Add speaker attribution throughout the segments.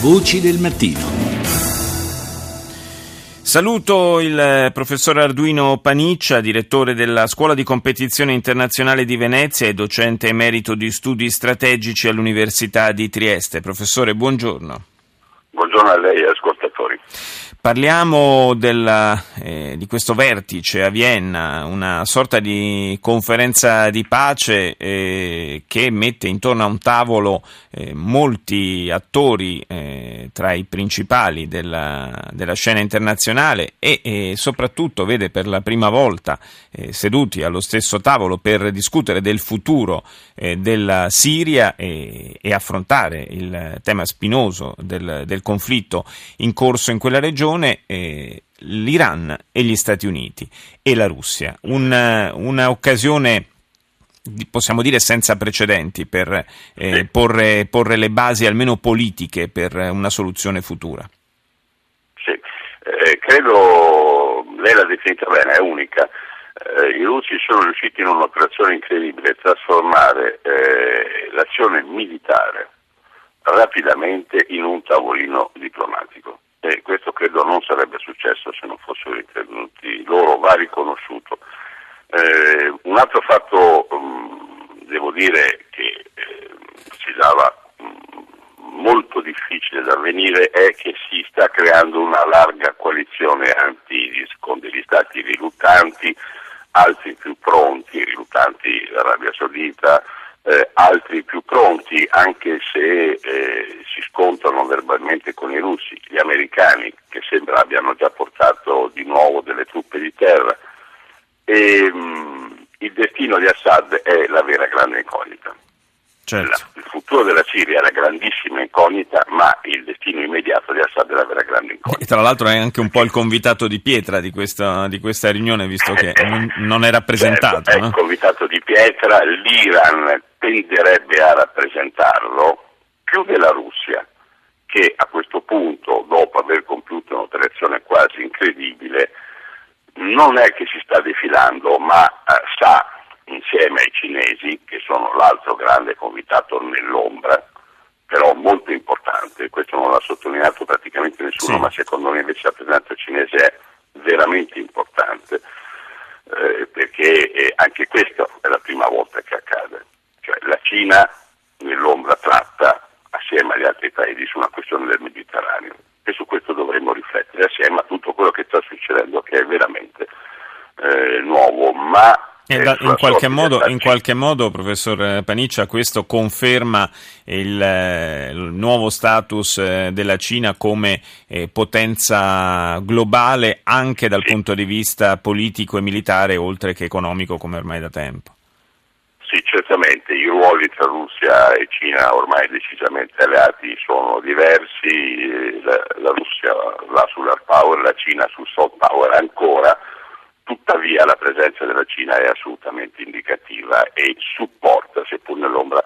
Speaker 1: Voci del mattino. Saluto il professor Arduino Paniccia, direttore della Scuola di Competizione Internazionale di Venezia e docente emerito di studi strategici all'Università di Trieste. Professore, buongiorno.
Speaker 2: Buongiorno a lei e ascoltatori.
Speaker 1: Parliamo della, eh, di questo vertice a Vienna, una sorta di conferenza di pace eh, che mette intorno a un tavolo eh, molti attori eh, tra i principali della, della scena internazionale e soprattutto vede per la prima volta eh, seduti allo stesso tavolo per discutere del futuro eh, della Siria e, e, affrontare il tema spinoso del, del conflitto in corso in quella regione eh, l'Iran e gli Stati Uniti e la Russia. Un, un'occasione possiamo dire senza precedenti per eh, porre, porre, le basi almeno politiche per una soluzione futura.
Speaker 2: Sì, eh, credo, lei l'ha definita bene, è unica. Eh, I russi sono riusciti in un'operazione incredibile a trasformare eh, l'azione militare rapidamente in un tavolino diplomatico e questo credo non sarebbe successo se non fossero intervenuti loro, va riconosciuto. Eh, un altro fatto, um, devo dire, che eh, si dava um, molto difficile da avvenire è che si sta creando una larga coalizione anti, con degli stati riluttanti, altri più pronti, riluttanti l'Arabia Saudita, eh, altri più pronti, anche se eh, si scontrano verbalmente con i russi, gli americani che sembra abbiano già portato di nuovo delle truppe di terra. E, mh, mm, il destino di Assad è la vera grande incognita. Certo. il futuro della Siria è la grandissima incognita, ma il destino immediato di Assad è la vera grande incognita.
Speaker 1: E tra l'altro è anche un po' il convitato di pietra di questa, di questa riunione, visto che non, non è rappresentato.
Speaker 2: Certo, no? È il convitato di pietra, l'Iran tenderebbe a rappresentarlo più della Russia, che a questo punto, dopo aver compiuto un'operazione quasi incredibile, non è che si sta defilando, ma eh, sa insieme ai cinesi, che sono l'altro grande convitato nell'ombra, però molto importante, questo non l'ha sottolineato praticamente nessuno, sì. ma secondo me invece la presenza cinese è veramente importante, eh, perché eh, anche questa è la prima volta che accade. Cina nell'ombra tratta assieme agli altri paesi su una questione del Mediterraneo e su questo dovremmo riflettere assieme a tutto quello che sta succedendo che è veramente eh, nuovo, ma
Speaker 1: in, qualche modo, in, qualche modo, professor Paniccia, questo conferma il, eh, il nuovo status eh, della Cina come eh, potenza globale anche dal sì. punto di vista politico e militare, oltre che economico, come ormai da tempo.
Speaker 2: Sì, certamente ruoli tra Russia e Cina ormai decisamente alleati sono diversi, la, la Russia va sull'hard power, la Cina sul soft power ancora tuttavia la presenza della Cina è assolutamente indicativa e supporta, seppur nell'ombra,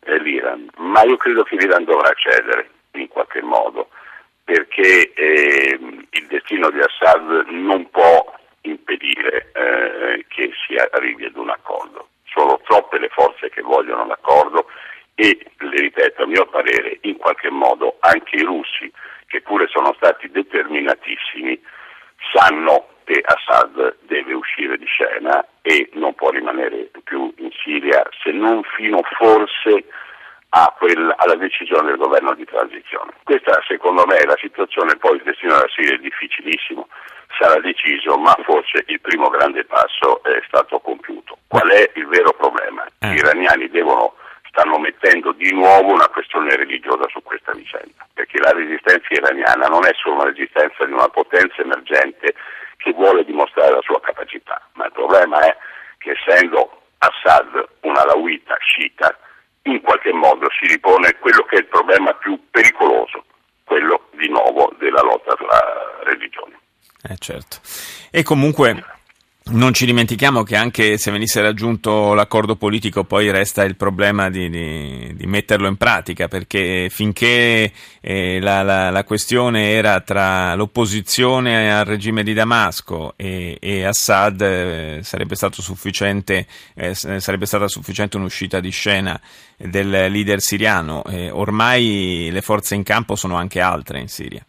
Speaker 2: eh, l'Iran. Ma io credo che l'Iran dovrà cedere in qualche modo, perché eh, il destino di Assad non può impedire eh, che si arrivi ad un accordo. Troppe le forze che vogliono l'accordo e, le ripeto, a mio parere, in qualche modo anche i russi, che pure sono stati determinatissimi, sanno che Assad deve uscire di scena e non può rimanere più in Siria se non fino forse quel, alla decisione del governo di transizione. Questa secondo me è la situazione, poi il destino della Siria è difficilissimo, sarà deciso, ma forse il primo grande passo è stato compiuto. Qual è il vero problema? Gli eh. iraniani devono, stanno mettendo di nuovo una questione religiosa su questa vicenda, perché la resistenza iraniana non è solo una resistenza di una potenza emergente che vuole dimostrare la sua capacità, ma il problema è che essendo Assad una lauita sciita, in qualche modo si ripone quello che è il problema più pericoloso, quello di nuovo della lotta tra religioni.
Speaker 1: Eh certo. E comunque non ci dimentichiamo che anche se venisse raggiunto l'accordo politico poi resta il problema di, di, di metterlo in pratica perché finché eh, la, la, la, questione era tra l'opposizione al regime di Damasco e, e Assad eh, sarebbe, sufficiente, eh, sarebbe stata sufficiente un'uscita di scena del leader siriano. Ormai le forze in campo sono anche altre in Siria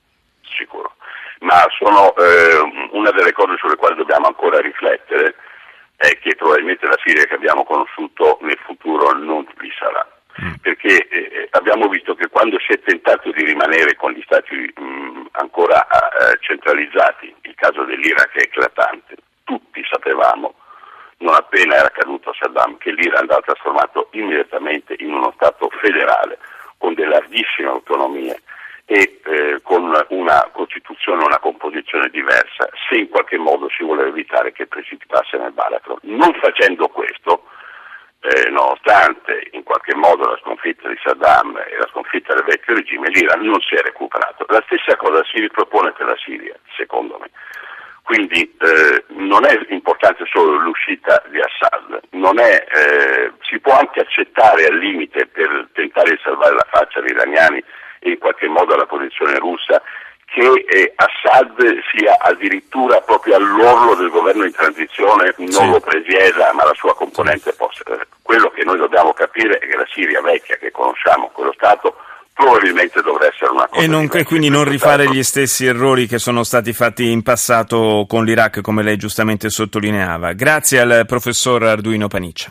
Speaker 2: ma sono eh, una delle cose sulle quali dobbiamo ancora riflettere è che probabilmente la Siria che abbiamo conosciuto nel futuro non vi sarà. Mm. Perché eh, abbiamo visto che quando si è tentato di rimanere con gli stati mh, mm, ancora eh, centralizzati, il caso dell'Iraq è eclatante, tutti sapevamo, non appena era caduto Saddam, che l'Iran andava trasformato immediatamente in uno Stato federale con delle larghissime autonomie e eh, con una costituzione, una composizione diversa, se in qualche modo si voleva evitare che precipitasse nel baratro. Non facendo questo, eh, nonostante in qualche modo la sconfitta di Saddam e la sconfitta del vecchio regime, l'Iran non si è recuperato. La stessa cosa si ripropone per la Siria, secondo me. Quindi eh, non è importante solo l'uscita di Assad, è, eh, si può anche accettare al limite per tentare di salvare la faccia agli iraniani in qualche modo alla posizione russa che eh, Assad sia addirittura proprio all'orlo del governo in transizione, non sì. lo presieda, ma la sua componente possa. Quello che noi dobbiamo capire è che la Siria vecchia che conosciamo, quello Stato, probabilmente dovrà essere una cosa.
Speaker 1: E, non, e quindi non rifare gli stessi errori che sono stati fatti in passato con l'Iraq, come lei giustamente sottolineava. Grazie al professor Arduino Paniccia.